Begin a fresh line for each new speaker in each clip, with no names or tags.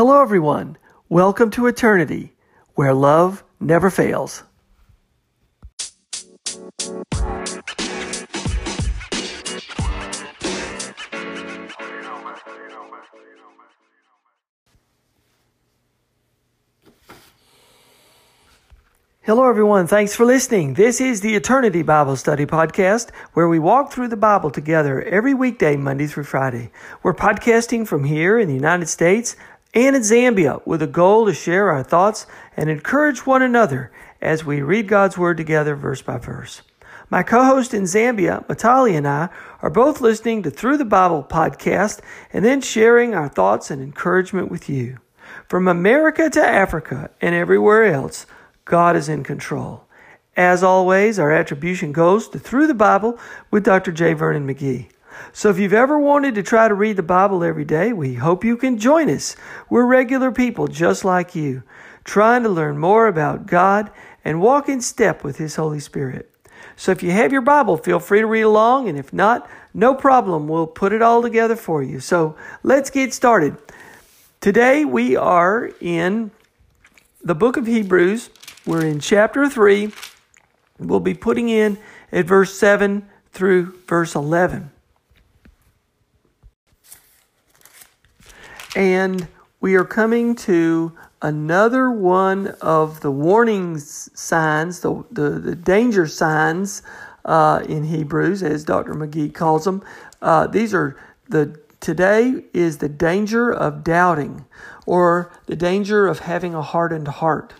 Hello, everyone. Welcome to Eternity, where love never fails. Hello, everyone. Thanks for listening. This is the Eternity Bible Study Podcast, where we walk through the Bible together every weekday, Monday through Friday. We're podcasting from here in the United States and in Zambia with a goal to share our thoughts and encourage one another as we read God's Word together verse by verse. My co host in Zambia, Matali, and I are both listening to Through the Bible podcast and then sharing our thoughts and encouragement with you. From America to Africa and everywhere else, God is in control. As always, our attribution goes to Through the Bible with Dr. J. Vernon McGee. So if you've ever wanted to try to read the Bible every day, we hope you can join us. We're regular people just like you, trying to learn more about God and walk in step with His Holy Spirit. So if you have your Bible, feel free to read along, and if not, no problem. We'll put it all together for you. So let's get started. Today we are in the book of Hebrews, we're in chapter 3. We'll be putting in at verse 7 through verse 11. And we are coming to another one of the warning signs, the, the, the danger signs uh, in Hebrews, as Dr. McGee calls them. Uh, these are the today is the danger of doubting or the danger of having a hardened heart.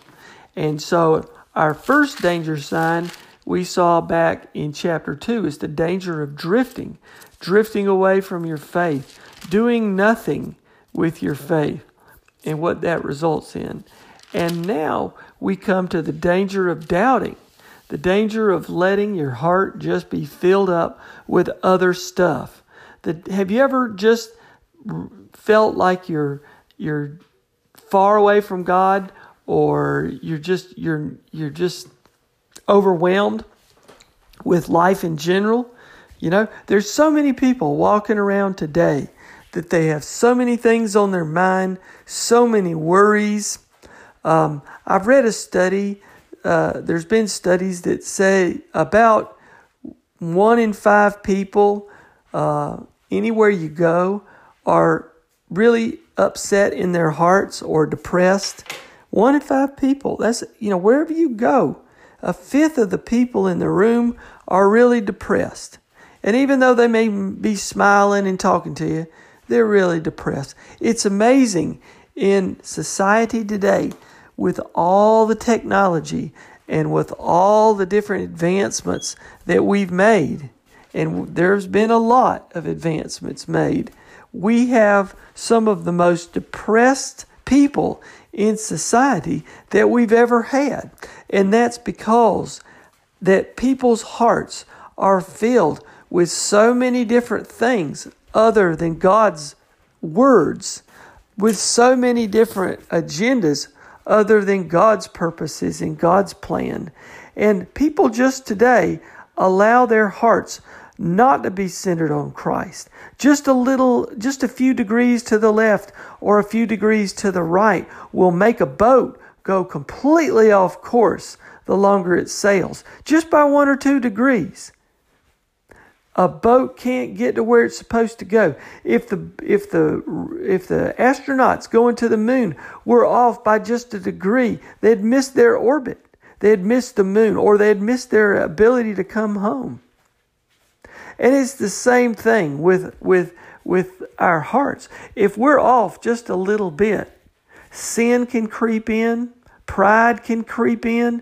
And so, our first danger sign we saw back in chapter 2 is the danger of drifting, drifting away from your faith, doing nothing with your faith, and what that results in. And now we come to the danger of doubting, the danger of letting your heart just be filled up with other stuff. The, have you ever just felt like you're you're far away from God or you're just you're you're just overwhelmed with life in general. You know, there's so many people walking around today that they have so many things on their mind, so many worries. Um, I've read a study. Uh, there's been studies that say about one in five people, uh, anywhere you go, are really upset in their hearts or depressed. One in five people. That's, you know, wherever you go, a fifth of the people in the room are really depressed. And even though they may be smiling and talking to you, they're really depressed. It's amazing in society today with all the technology and with all the different advancements that we've made. And there's been a lot of advancements made. We have some of the most depressed people in society that we've ever had. And that's because that people's hearts are filled with so many different things other than God's words, with so many different agendas other than God's purposes and God's plan. And people just today allow their hearts not to be centered on Christ. Just a little, just a few degrees to the left or a few degrees to the right will make a boat go completely off course the longer it sails, just by one or two degrees. A boat can't get to where it's supposed to go. If the if the if the astronauts going to the moon were off by just a degree, they'd miss their orbit. They'd miss the moon, or they'd miss their ability to come home. And it's the same thing with, with, with our hearts. If we're off just a little bit, sin can creep in, pride can creep in,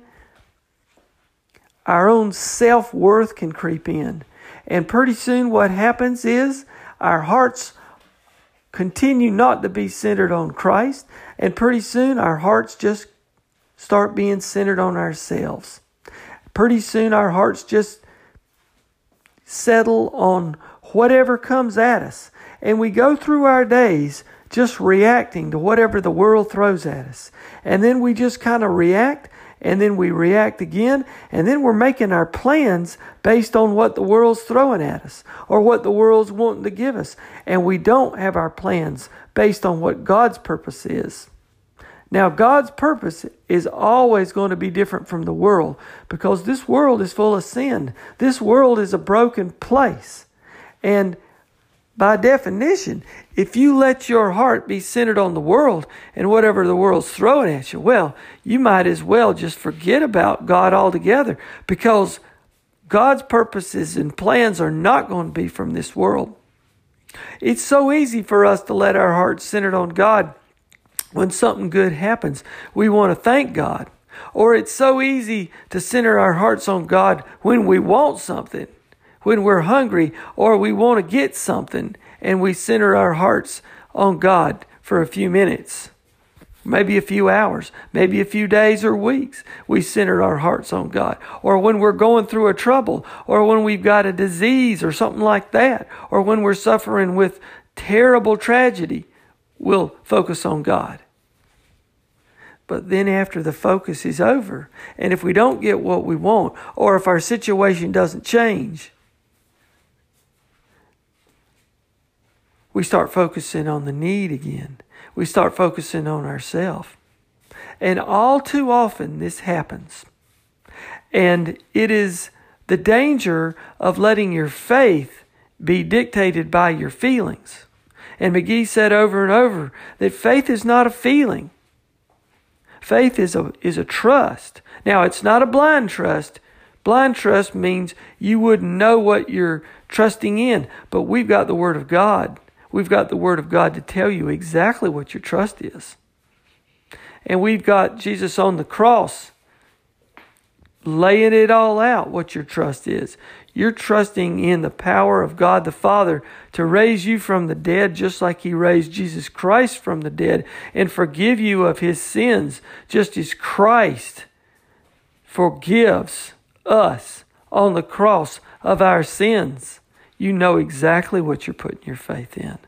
our own self worth can creep in. And pretty soon, what happens is our hearts continue not to be centered on Christ, and pretty soon our hearts just start being centered on ourselves. Pretty soon our hearts just settle on whatever comes at us. And we go through our days just reacting to whatever the world throws at us. And then we just kind of react and then we react again, and then we're making our plans based on what the world's throwing at us or what the world's wanting to give us. And we don't have our plans based on what God's purpose is. Now, God's purpose is always going to be different from the world because this world is full of sin. This world is a broken place. And by definition, if you let your heart be centered on the world and whatever the world's throwing at you, well, you might as well just forget about God altogether because God's purposes and plans are not going to be from this world. It's so easy for us to let our hearts centered on God when something good happens. We want to thank God. Or it's so easy to center our hearts on God when we want something when we're hungry or we want to get something and we center our hearts on God for a few minutes, maybe a few hours, maybe a few days or weeks. We center our hearts on God. Or when we're going through a trouble, or when we've got a disease or something like that, or when we're suffering with terrible tragedy, we'll focus on God. But then, after the focus is over, and if we don't get what we want, or if our situation doesn't change, we start focusing on the need again. We start focusing on ourselves. And all too often this happens. And it is the danger of letting your faith be dictated by your feelings. And McGee said over and over that faith is not a feeling. Faith is a, is a trust. Now, it's not a blind trust. Blind trust means you wouldn't know what you're trusting in, but we've got the Word of God We've got the Word of God to tell you exactly what your trust is. And we've got Jesus on the cross laying it all out what your trust is. You're trusting in the power of God the Father to raise you from the dead, just like He raised Jesus Christ from the dead, and forgive you of His sins, just as Christ forgives us on the cross of our sins you know exactly what you're putting your faith in.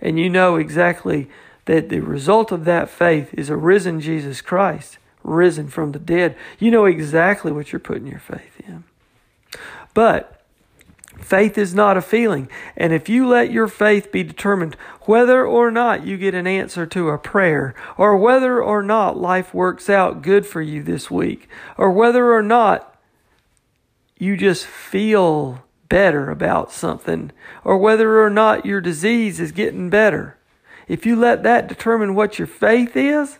And you know exactly that the result of that faith is a risen Jesus Christ, risen from the dead. You know exactly what you're putting your faith in. But Faith is not a feeling. And if you let your faith be determined whether or not you get an answer to a prayer, or whether or not life works out good for you this week, or whether or not you just feel better about something or whether or not your disease is getting better. If you let that determine what your faith is,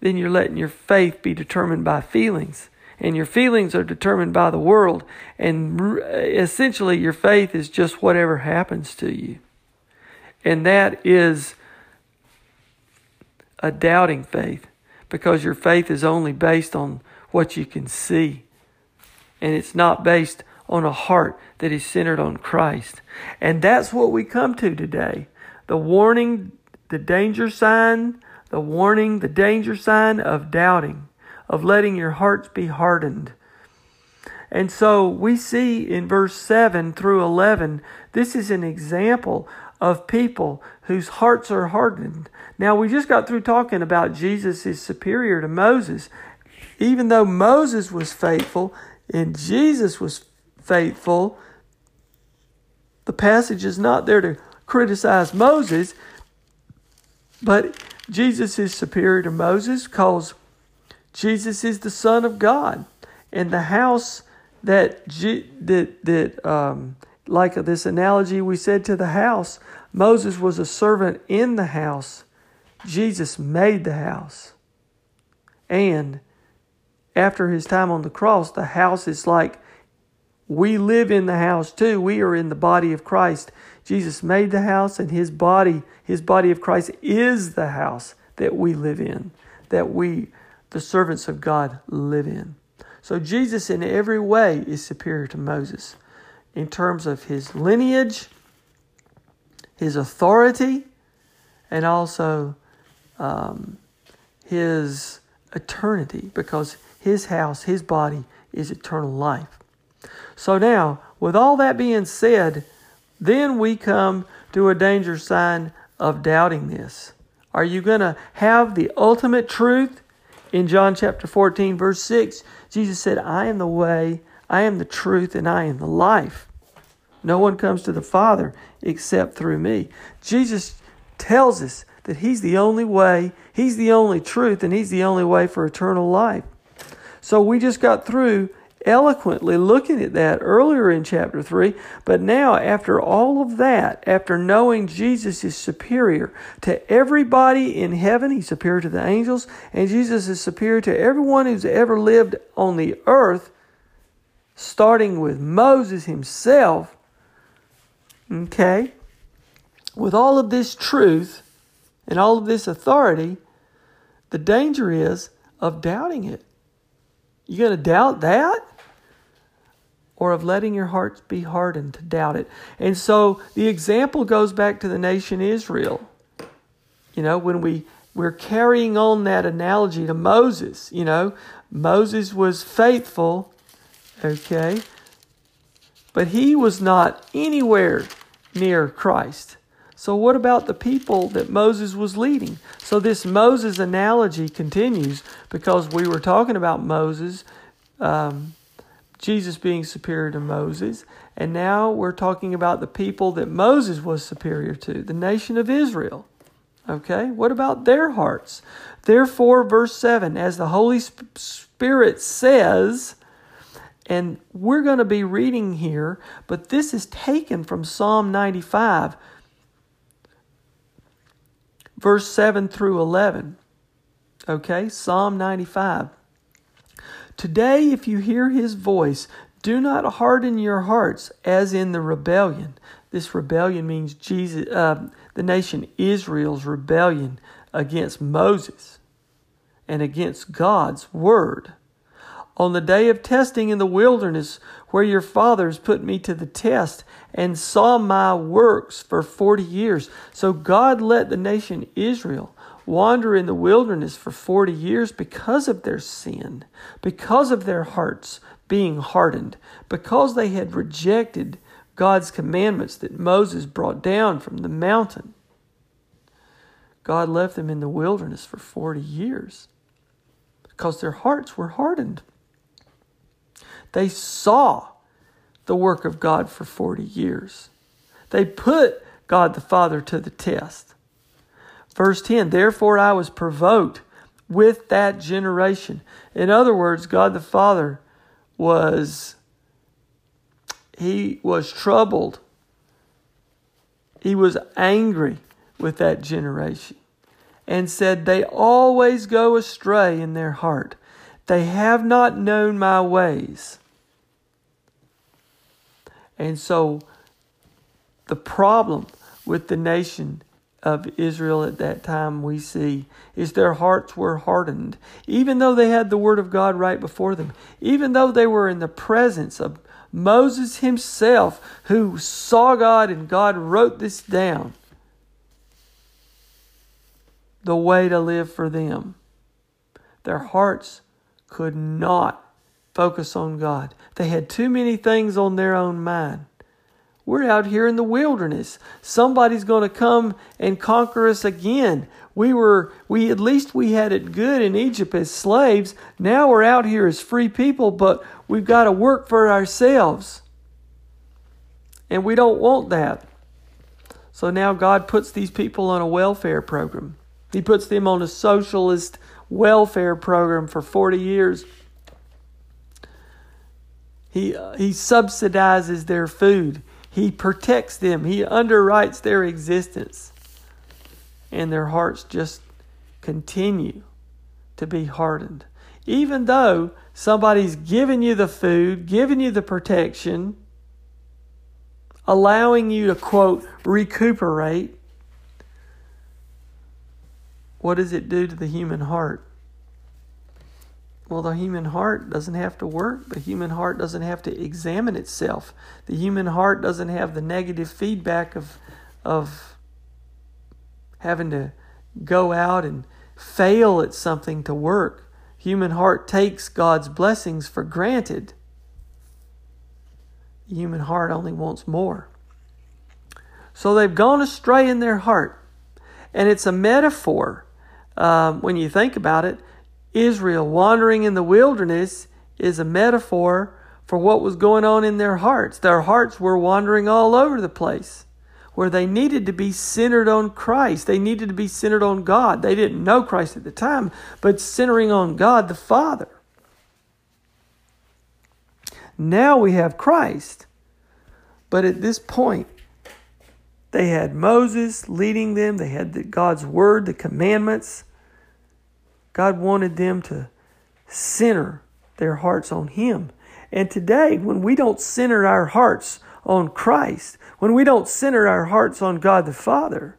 then you're letting your faith be determined by feelings. And your feelings are determined by the world. And essentially, your faith is just whatever happens to you. And that is a doubting faith because your faith is only based on what you can see. And it's not based on a heart that is centered on Christ. And that's what we come to today. The warning, the danger sign, the warning, the danger sign of doubting, of letting your hearts be hardened. And so we see in verse 7 through 11, this is an example of people whose hearts are hardened. Now, we just got through talking about Jesus is superior to Moses. Even though Moses was faithful and Jesus was faithful. The passage is not there to criticize Moses, but Jesus is superior to Moses because Jesus is the Son of God. And the house that, that, that um, like this analogy we said to the house, Moses was a servant in the house. Jesus made the house. And after his time on the cross, the house is like we live in the house too. We are in the body of Christ. Jesus made the house, and his body, his body of Christ, is the house that we live in, that we, the servants of God, live in. So Jesus, in every way, is superior to Moses in terms of his lineage, his authority, and also um, his eternity, because his house, his body, is eternal life. So now, with all that being said, then we come to a danger sign of doubting this. Are you going to have the ultimate truth In John chapter 14, verse 6, Jesus said, I am the way, I am the truth, and I am the life. No one comes to the Father except through me. Jesus tells us that He's the only way, He's the only truth, and He's the only way for eternal life. So we just got through eloquently looking at that earlier in chapter 3. But now, after all of that, after knowing Jesus is superior to everybody in heaven, he's superior to the angels, and Jesus is superior to everyone who's ever lived on the earth, starting with Moses himself. Okay? With all of this truth and all of this authority, the danger is of doubting it. You're going to doubt that? Or of letting your hearts be hardened to doubt it. And so the example goes back to the nation Israel. You know, when we, we're carrying on that analogy to Moses, you know, Moses was faithful, okay, but he was not anywhere near Christ. So, what about the people that Moses was leading? So, this Moses analogy continues because we were talking about Moses, um, Jesus being superior to Moses, and now we're talking about the people that Moses was superior to, the nation of Israel. Okay, what about their hearts? Therefore, verse 7 as the Holy Spirit says, and we're going to be reading here, but this is taken from Psalm 95 verse 7 through 11. Okay, Psalm 95. Today, if you hear his voice, do not harden your hearts as in the rebellion. This rebellion means Jesus, uh, the nation Israel's rebellion against Moses and against God's word. On the day of testing in the wilderness, where your fathers put me to the test and saw my works for 40 years. So God let the nation Israel wander in the wilderness for 40 years because of their sin, because of their hearts being hardened, because they had rejected God's commandments that Moses brought down from the mountain. God left them in the wilderness for 40 years because their hearts were hardened. They saw the work of God for 40 years. They put God the Father to the test. Verse 10 Therefore I was provoked with that generation. In other words, God the Father was he was troubled. He was angry with that generation and said, They always go astray in their heart. They have not known my ways. And so the problem with the nation of Israel at that time we see is their hearts were hardened. Even though they had the Word of God right before them, even though they were in the presence of Moses himself, who saw God and God wrote this down the way to live for them, their hearts could not focus on God. They had too many things on their own mind. We're out here in the wilderness. Somebody's going to come and conquer us again. We were we at least we had it good in Egypt as slaves. Now we're out here as free people, but we've got to work for ourselves. And we don't want that. So now God puts these people on a welfare program. He puts them on a socialist welfare program for 40 years. He, uh, he subsidizes their food. He protects them. He underwrites their existence. And their hearts just continue to be hardened. Even though somebody's giving you the food, giving you the protection, allowing you to, quote, recuperate, what does it do to the human heart? Well, the human heart doesn't have to work. The human heart doesn't have to examine itself. The human heart doesn't have the negative feedback of, of having to go out and fail at something to work. Human heart takes God's blessings for granted. The human heart only wants more. So they've gone astray in their heart. And it's a metaphor um, when you think about it Israel wandering in the wilderness is a metaphor for what was going on in their hearts. Their hearts were wandering all over the place where they needed to be centered on Christ. They needed to be centered on God. They didn't know Christ at the time, but centering on God the Father. Now we have Christ. But at this point, they had Moses leading them, they had the, God's Word, the commandments. God wanted them to center their hearts on Him. And today, when we don't center our hearts on Christ, when we don't center our hearts on God the Father,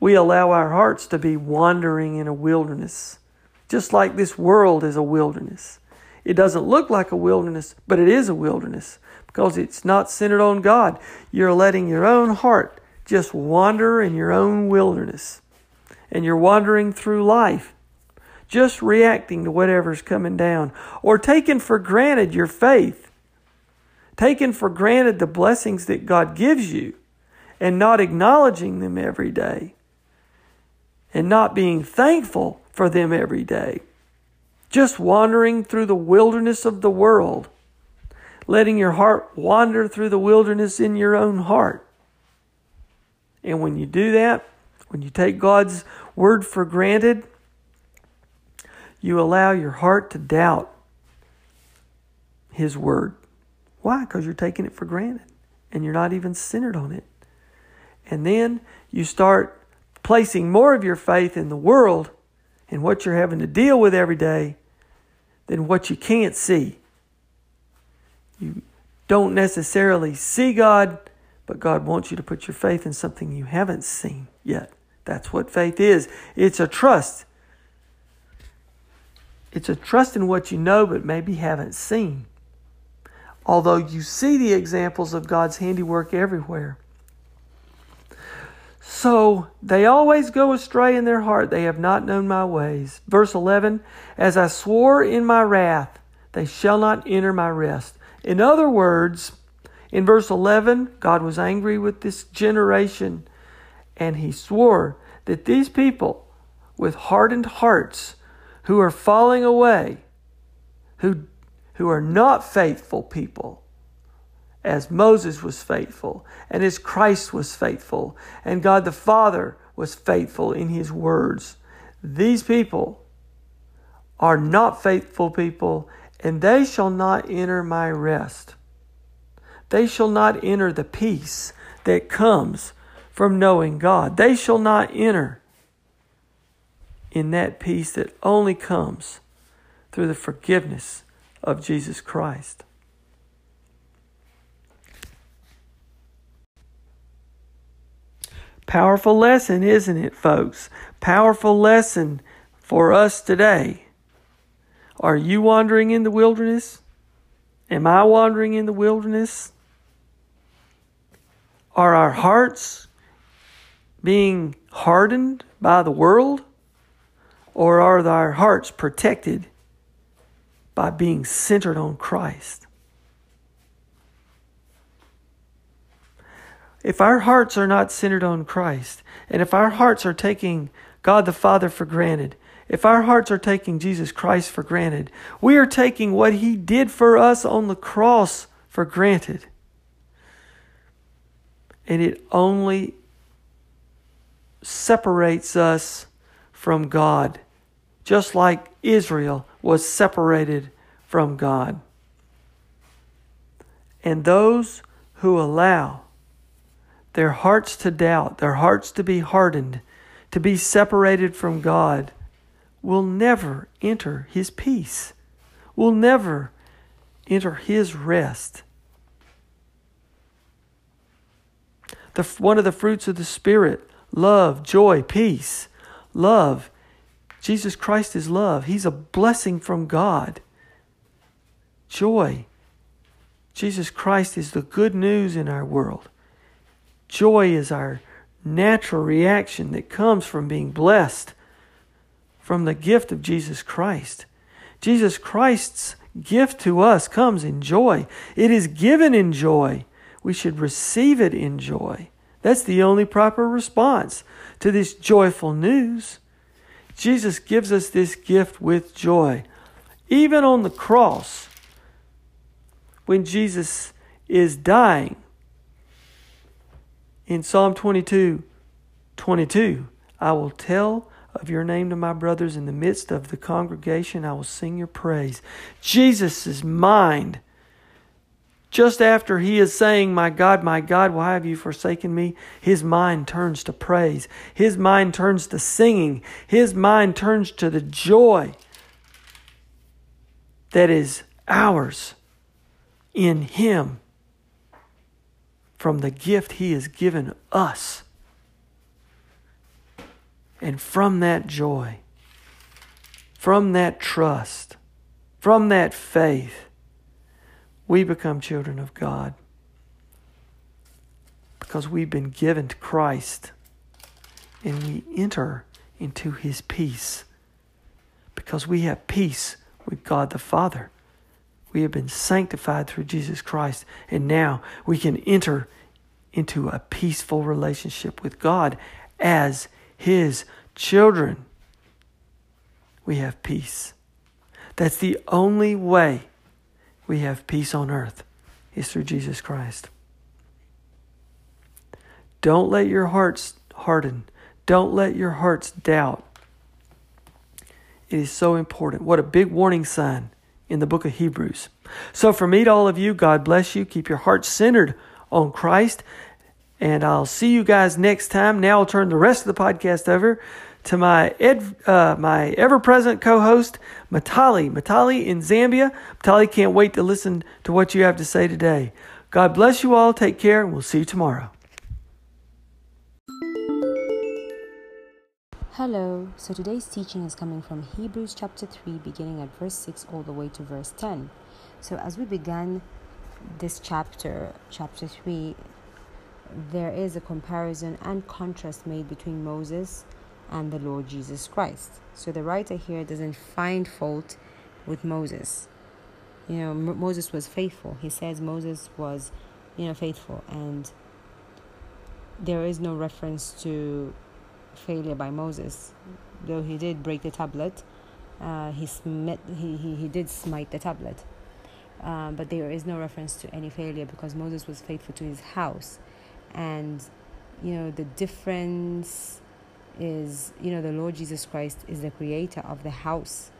we allow our hearts to be wandering in a wilderness, just like this world is a wilderness. It doesn't look like a wilderness, but it is a wilderness because it's not centered on God. You're letting your own heart just wander in your own wilderness and you're wandering through life, just reacting to whatever's coming down, or taking for granted your faith, taking for granted the blessings that God gives you, and not acknowledging them every day, and not being thankful for them every day. Just wandering through the wilderness of the world, letting your heart wander through the wilderness in your own heart. And when you do that, when you take God's word for granted, you allow your heart to doubt His word. Why? Because you're taking it for granted and you're not even centered on it. And then you start placing more of your faith in the world and what you're having to deal with every day than what you can't see. You don't necessarily see God, but God wants you to put your faith in something you haven't seen yet. That's what faith is. It's a trust. It's a trust in what you know but maybe haven't seen. Although you see the examples of God's handiwork everywhere. So they always go astray in their heart. They have not known my ways. Verse 11 As I swore in my wrath, they shall not enter my rest. In other words, in verse 11, God was angry with this generation and he swore that these people with hardened hearts who are falling away, who, who are not faithful people, as Moses was faithful, and as Christ was faithful, and God the Father was faithful in his words. These people are not faithful people, and they shall not enter my rest. They shall not enter the peace that comes from knowing God. They shall not enter in that peace that only comes through the forgiveness of Jesus Christ. Powerful lesson, isn't it, folks? Powerful lesson for us today. Are you wandering in the wilderness? Am I wandering in the wilderness? Are our hearts being hardened by the world? Or are our hearts protected by being centered on Christ? If our hearts are not centered on Christ, and if our hearts are taking God the Father for granted, if our hearts are taking Jesus Christ for granted, we are taking what He did for us on the cross for granted. And it only separates us from God, just like Israel was separated from God. And those who allow their hearts to doubt, their hearts to be hardened, to be separated from God, will never enter His peace, will never enter His rest. The, one of the fruits of the Spirit love, joy, peace, love. Jesus Christ is love. He's a blessing from God. Joy. Jesus Christ is the good news in our world. Joy is our natural reaction that comes from being blessed from the gift of Jesus Christ. Jesus Christ's gift to us comes in joy. It is given in joy. We should receive it in joy. That's the only proper response to this joyful news. Jesus gives us this gift with joy. Even on the cross, when Jesus is dying, in Psalm 22 22, I will tell of your name to my brothers in the midst of the congregation. I will sing your praise. Jesus' mind, just after he is saying, My God, my God, why have you forsaken me? His mind turns to praise. His mind turns to singing. His mind turns to the joy that is ours in him from the gift he has given us. And from that joy, from that trust, from that faith, we become children of God because we've been given to Christ and we enter into his peace because we have peace with God the Father. We have been sanctified through Jesus Christ, and now we can enter into a peaceful relationship with God as his children, we have peace. That's the only way we have peace on earth is through Jesus Christ. Don't let your hearts harden. Don't let your hearts doubt. It is so important. What a big warning sign in the book of Hebrews. So, for me to all of you, God bless you. Keep your hearts centered on Christ and I'll see you guys next time. Now I'll turn the rest of the podcast over to my ed, uh, my ever-present co-host, Matali. Matali in Zambia. Matali can't wait to listen to what you have to say today. God bless you all. Take care, and we'll see you tomorrow.
Hello. So today's teaching is coming from Hebrews chapter 3, beginning at verse 6 all the way to verse 10. So as we began this chapter, chapter 3, there is a comparison and contrast made between Moses and the Lord Jesus Christ. So the writer here doesn't find fault with Moses. You know, M- Moses was faithful. He says Moses was, you know, faithful, and there is no reference to failure by Moses, though he did break the tablet. Uh, he, smit, he, he, he did smite the tablet. Um, but there is no reference to any failure because Moses was faithful to his house and you know the difference is you know the lord jesus christ is the creator of the house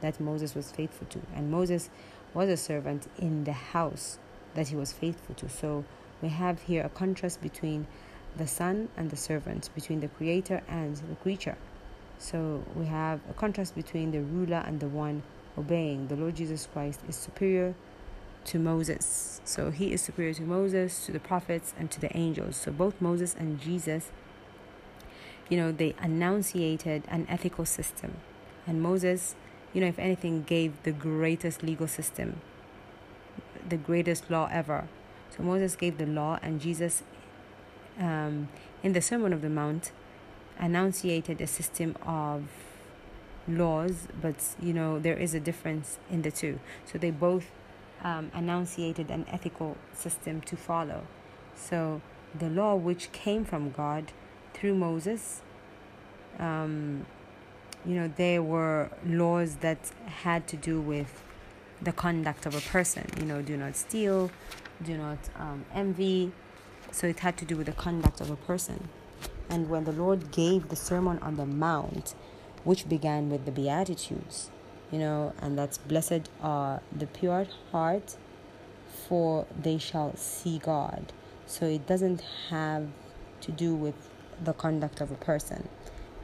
that moses was faithful to and moses was a servant in the house that he was faithful to so we have here a contrast between the son and the servant between the creator and the creature so we have a contrast between the ruler and the one obeying the lord jesus christ is superior to Moses. So he is superior to Moses, to the prophets, and to the angels. So both Moses and Jesus, you know, they enunciated an ethical system. And Moses, you know, if anything, gave the greatest legal system, the greatest law ever. So Moses gave the law, and Jesus, um, in the Sermon of the Mount, enunciated a system of laws, but you know, there is a difference in the two. So they both um, enunciated an ethical system to follow. So, the law which came from God through Moses, um, you know, there were laws that had to do with the conduct of a person. You know, do not steal, do not um, envy. So, it had to do with the conduct of a person. And when the Lord gave the Sermon on the Mount, which began with the Beatitudes, you know, and that's blessed are the pure heart, for they shall see God. So it doesn't have to do with the conduct of a person,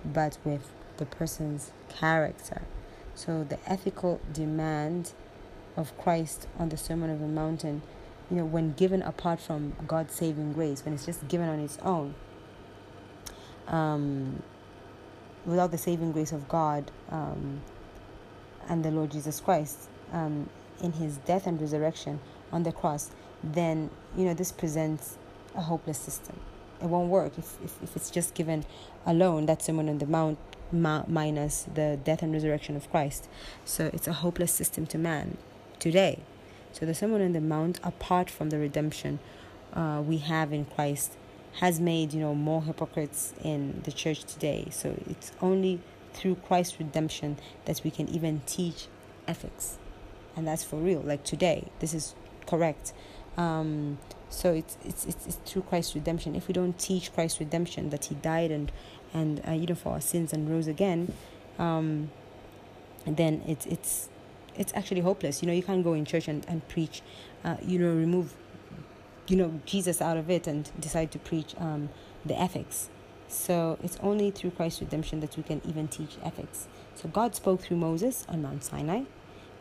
but with the person's character. So the ethical demand of Christ on the Sermon of the Mountain, you know, when given apart from God's saving grace, when it's just given on its own, um, without the saving grace of God, um, and the Lord Jesus Christ um, in his death and resurrection on the cross, then you know this presents a hopeless system. It won't work if, if, if it's just given alone. That Sermon on the Mount ma- minus the death and resurrection of Christ. So it's a hopeless system to man today. So the Sermon on the Mount, apart from the redemption uh, we have in Christ, has made you know more hypocrites in the church today. So it's only through Christ's redemption that we can even teach ethics. And that's for real. Like today, this is correct. Um, so it's, it's it's it's through Christ's redemption. If we don't teach Christ's redemption that He died and and uh, you know for our sins and rose again, um, then it's it's it's actually hopeless. You know, you can't go in church and and preach, uh, you know, remove, you know, Jesus out of it and decide to preach um, the ethics. So it's only through Christ's redemption that we can even teach ethics. So God spoke through Moses on Mount Sinai,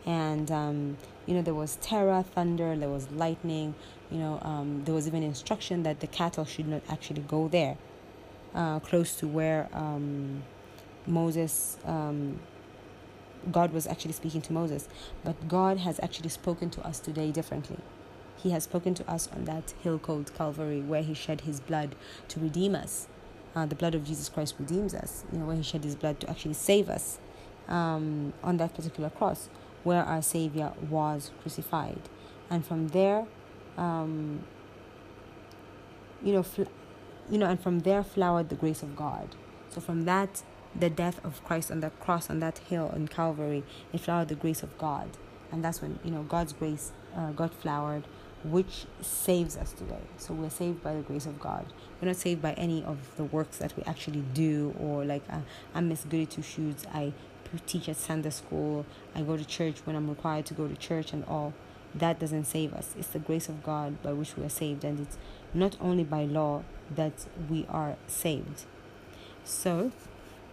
and um, you know there was terror, thunder, there was lightning. You know um, there was even instruction that the cattle should not actually go there, uh, close to where um, Moses. Um, God was actually speaking to Moses, but God has actually spoken to us today differently. He has spoken to us on that hill called Calvary, where He shed His blood to redeem us. Uh, the blood of Jesus Christ redeems us. You know, where He shed His blood to actually save us um, on that particular cross where our Savior was crucified. And from there, um, you know, fl- you know, and from there flowered the grace of God. So from that, the death of Christ on that cross on that hill in Calvary, it flowered the grace of God, and that's when you know God's grace uh, got flowered, which saves us today. So we're saved by the grace of God. We're not saved by any of the works that we actually do, or like uh, I'm Miss Goody Two Shoes. I teach at Sunday school. I go to church when I'm required to go to church and all. That doesn't save us. It's the grace of God by which we are saved, and it's not only by law that we are saved. So,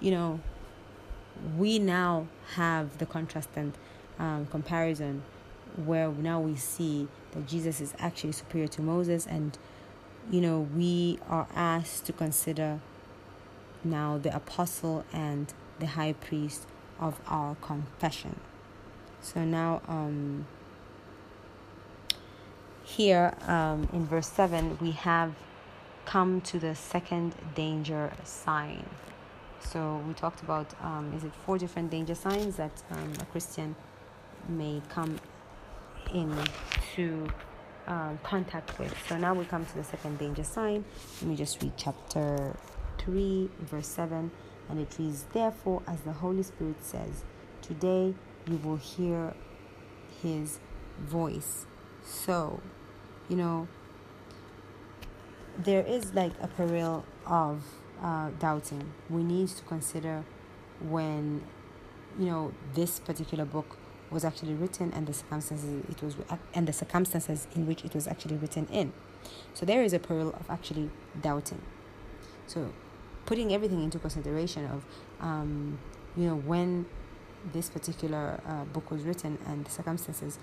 you know, we now have the contrast and um, comparison where now we see that Jesus is actually superior to Moses, and you know, we are asked to consider now the apostle and the high priest of our confession. So now, um, here um, in verse 7, we have come to the second danger sign. So we talked about um, is it four different danger signs that um, a Christian may come into uh, contact with. So now we come to the second danger sign. Let me just read chapter 3, verse 7. And it reads, Therefore, as the Holy Spirit says, today you will hear his voice. So, you know, there is like a peril of uh, doubting. We need to consider when, you know, this particular book was actually written and the circumstances it was and the circumstances in which it was actually written in. So there is a peril of actually doubting. So putting everything into consideration of um, you know when this particular uh, book was written and the circumstances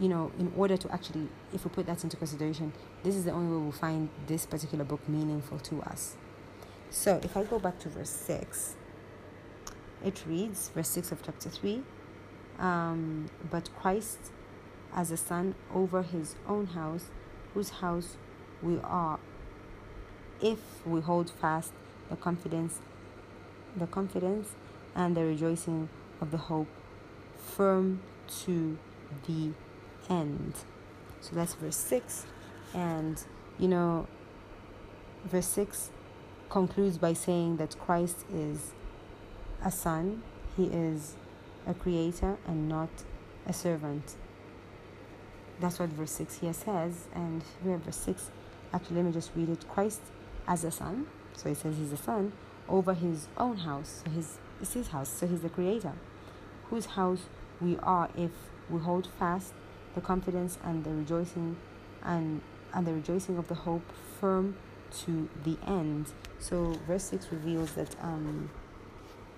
you know in order to actually if we put that into consideration this is the only way we'll find this particular book meaningful to us. So if i go back to verse 6 it reads verse 6 of chapter 3 um, but christ as a son over his own house whose house we are if we hold fast the confidence the confidence and the rejoicing of the hope firm to the end. So that's verse 6 and you know verse 6 concludes by saying that Christ is a son he is a creator and not a servant. That's what verse 6 here says. And here verse 6 actually let me just read it. Christ as a son so he says he's a son over his own house. So his it's his house. So he's the creator, whose house we are if we hold fast the confidence and the rejoicing and and the rejoicing of the hope firm to the end. So verse six reveals that um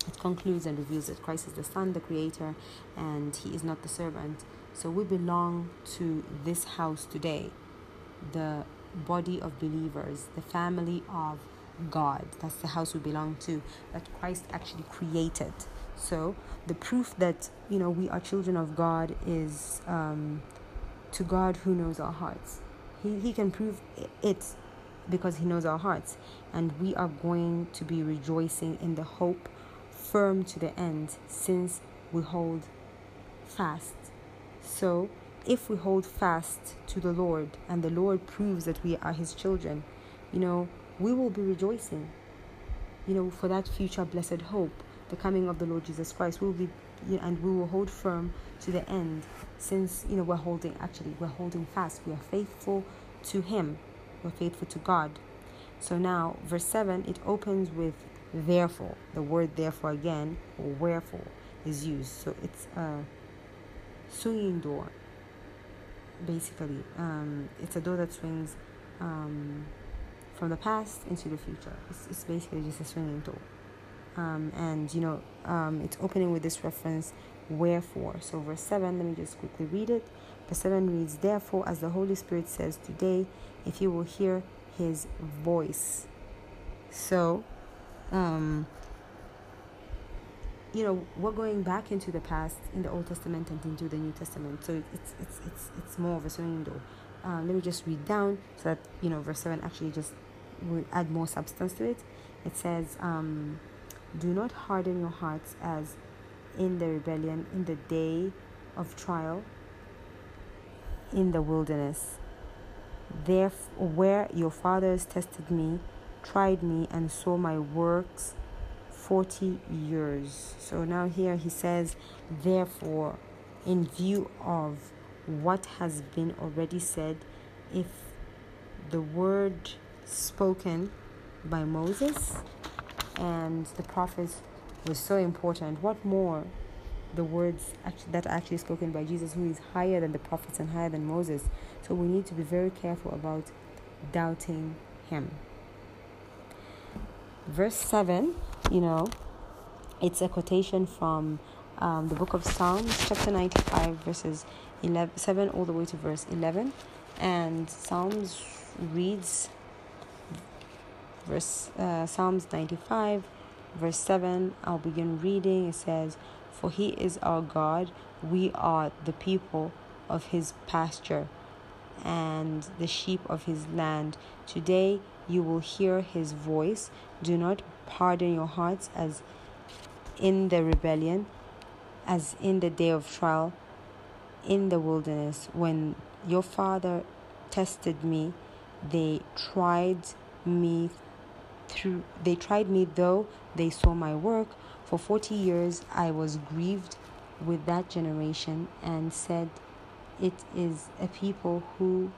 it concludes and reveals that Christ is the Son, the Creator, and He is not the servant. So we belong to this house today, the body of believers, the family of God. That's the house we belong to, that Christ actually created. So the proof that you know we are children of God is um, to God who knows our hearts. He He can prove it because He knows our hearts, and we are going to be rejoicing in the hope firm to the end, since we hold fast. So if we hold fast to the Lord, and the Lord proves that we are His children, you know we will be rejoicing, you know, for that future blessed hope the coming of the Lord Jesus Christ. We will be and we will hold firm to the end since you know we're holding actually we're holding fast. We are faithful to him. We're faithful to god. So now verse 7 it opens with therefore. The word therefore again or wherefore is used. So it's a swinging door basically. Um, it's a door that swings um, from the past into the future. It's, it's basically just a swinging door um, and you know um, it's opening with this reference wherefore. So verse 7 let me just quickly read it. Verse 7 reads therefore as the holy spirit says today if you will hear his voice. So um, you know we're going back into the past in the old testament and into the new testament. So it's it's it's, it's more of a swinging door um, let me just read down so that you know verse 7 actually just will add more substance to it it says um, do not harden your hearts as in the rebellion in the day of trial in the wilderness. Therefore, where your fathers tested me, tried me, and saw my works 40 years. So now here he says, therefore, in view of what has been already said, if the word spoken by Moses and the prophets was so important. What more? The words actually, that are actually spoken by Jesus, who is higher than the prophets and higher than Moses. So we need to be very careful about doubting him. Verse 7, you know, it's a quotation from um, the book of Psalms, chapter 95, verses 11, 7 all the way to verse 11. And Psalms reads verse uh, Psalms 95 verse 7 I'll begin reading. It says for he is our God we are the people of his pasture and the sheep of his land. Today you will hear his voice. Do not harden your hearts as in the rebellion as in the day of trial in the wilderness. When your father tested me they tried me through they tried me though they saw my work. For 40 years i was grieved with that generation and said it is a people who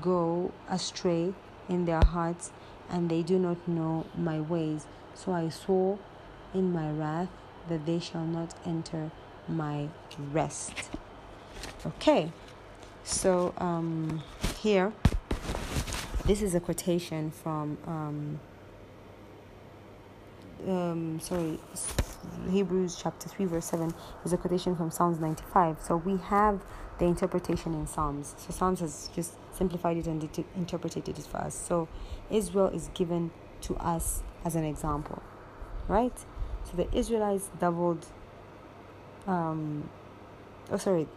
go astray in their hearts and they do not know my ways. So i swore in my wrath that they shall not enter my rest. Okay. So um here this is a quotation from, um, um, sorry, Hebrews chapter 3, verse 7 is a quotation from Psalms 95. So we have the interpretation in Psalms. So Psalms has just simplified it and interpreted it for us. So Israel is given to us as an example, right? So the Israelites doubled, um, oh, sorry,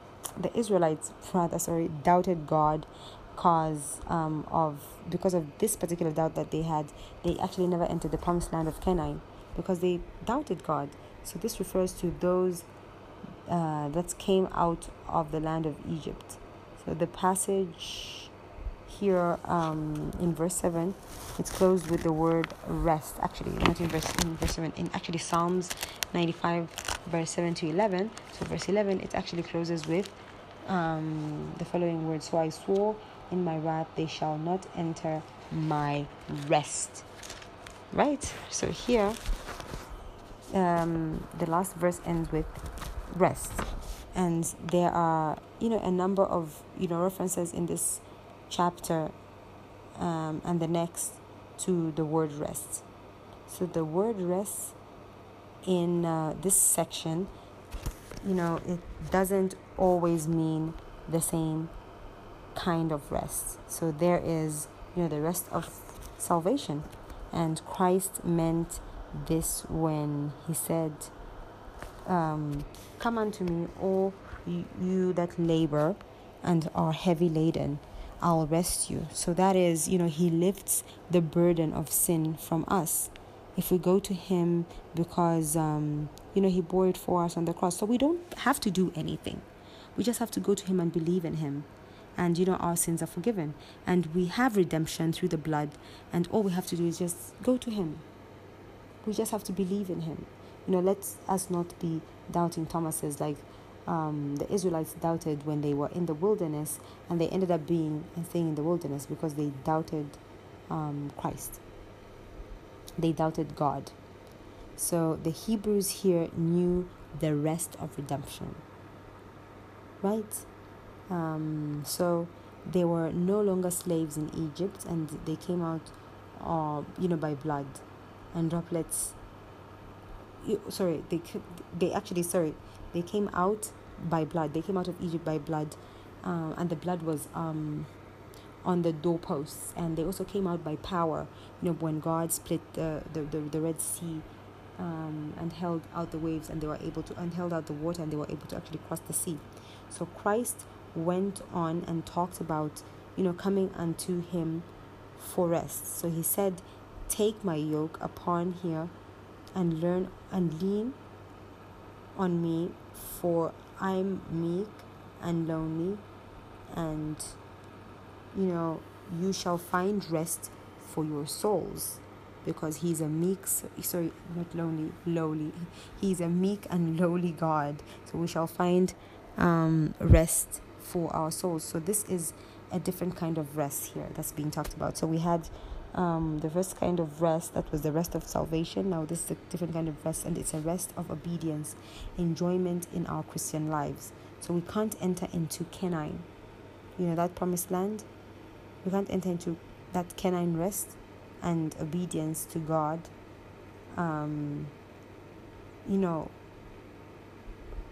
the Israelites, rather, sorry, doubted God cause um, of because of this particular doubt that they had they actually never entered the promised land of canaan because they doubted god. So this refers to those uh, that came out of the land of egypt. So the passage here um, in verse 7 it's closed with the word rest actually not in verse in verse 7 in actually psalms 95 verse 7 to 11 so verse 11 it actually closes with um, the following words. So i swore in my wrath they shall not enter my rest. Right? So here, um, the last verse ends with rest. And there are, you know, a number of, you know, references in this chapter um, and the next to the word rest. So the word rest in uh, this section, you know, it doesn't always mean the same kind of rest. So there is, you know, the rest of salvation. And Christ meant this when he said, um, Come unto me, all you, that labor and are heavy laden, I'll rest you. So that is, you know, he lifts the burden of sin from us. If we go to him because, um, you know, he bore it for us on the cross. So we don't have to do anything. We just have to go to him and believe in him and you know our sins are forgiven and we have redemption through the blood and all we have to do is just go to him We just have to believe in Him. You know, let us not be doubting Thomases like um, the Israelites doubted when they were in the wilderness, and they ended up being and staying in the wilderness because they doubted um, Christ. They doubted God. So the Hebrews here knew the rest of redemption. Right? Um, so they were no longer slaves in Egypt and they came out, uh, you know, by blood and droplets. Sorry, they they actually sorry they came out by blood. They came out of Egypt by blood, uh, and the blood was um, on the doorposts. And they also came out by power. You know, when God split the the, the, the Red Sea. Um, and held out the waves, and they were able to, and held out the water, and they were able to actually cross the sea. So Christ went on and talked about, you know, coming unto him for rest. So he said, Take my yoke upon here and learn and lean on me, for I'm meek and lonely, and you know, you shall find rest for your souls. Because he's a meek sorry not lonely lowly. He's a meek and lowly god. So we shall find um, rest for our souls. So this is a different kind of rest here that's being talked about. So we had um, the first kind of rest that was the rest of salvation. Now this is a different kind of rest and it's a rest of obedience enjoyment in our christian lives. So we can't enter into canaan. You know that promised land? We can't enter into that canaan rest and obedience to god. Um, you know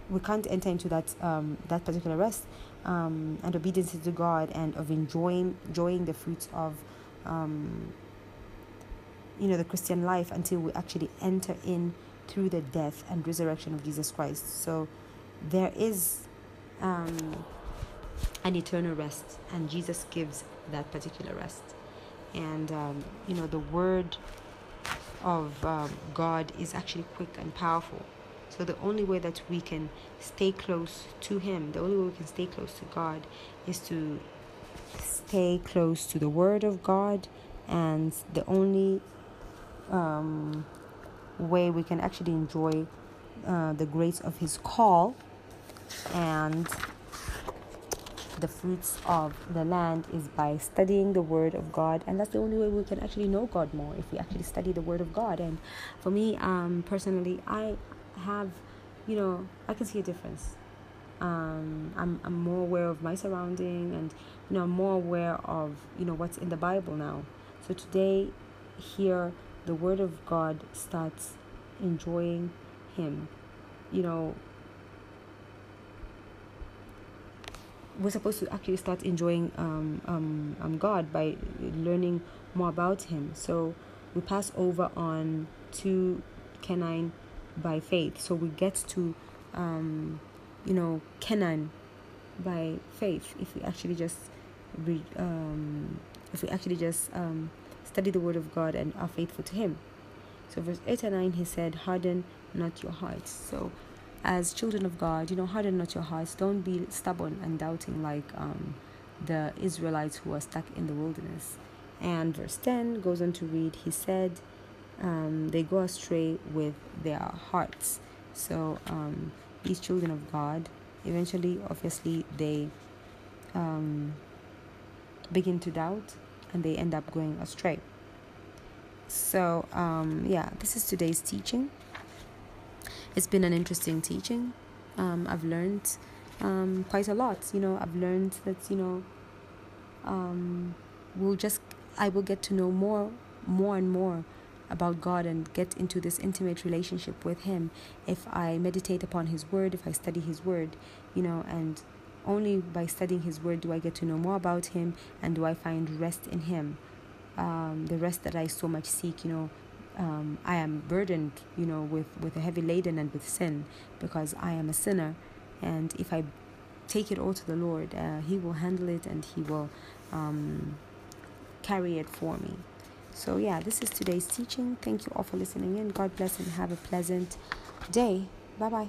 we can't enter into that um, that particular rest um, and obedience to God and of enjoying enjoying the fruits of um, you know the Christian life until we actually enter in through the death and resurrection of Jesus Christ. So there is um, an eternal rest, and Jesus gives that particular rest. And um, you know the word of um, God is actually quick and powerful. So the only way that we can stay close to Him, the only way we can stay close to God, is to stay close to the Word of God, and the only um, way we can actually enjoy uh, the grace of His call and the fruits of the land is by studying the word of god. And that's the only way we can actually know god more if we actually study the word of god. And for me um, personally i have you know i can see a difference. Um, I'm, I'm more aware of my surrounding and you know I'm more aware of you know what's in the bible now. So today here the word of god starts enjoying him. You know we're supposed to actually start enjoying um, um, um, God by learning more about Him. So we pass over on to Canaan by faith. So we get to, um, you know, Canaan by faith if we actually just read, um, if we actually just um, study the Word of God and are faithful to Him. So verse eight and nine, He said, "Harden not your hearts." So as children of God, you know, harden not your hearts. Don't be stubborn and doubting like um, the Israelites who are stuck in the wilderness. And verse 10 goes on to read, He said, um, They go astray with their hearts. So um, these children of God, eventually, obviously, they um, begin to doubt and they end up going astray. So, um, yeah, this is today's teaching it's been an interesting teaching. Um, I've learned um, quite a lot. You know, I've learned that you know, we'll just I will get to know more, more and more about God and get into this intimate relationship with Him if I meditate upon His Word, if I study His Word, you know, and only by studying His Word do I get to know more about Him and do I find rest in Him. Um, the rest that I so much seek, you know, um, I am burdened, you know, with, with a heavy laden and with sin because I am a sinner. And if I take it all to the Lord, uh, He will handle it and He will um, carry it for me. So, yeah, this is today's teaching. Thank you all for listening in. God bless and have a pleasant day. Bye bye.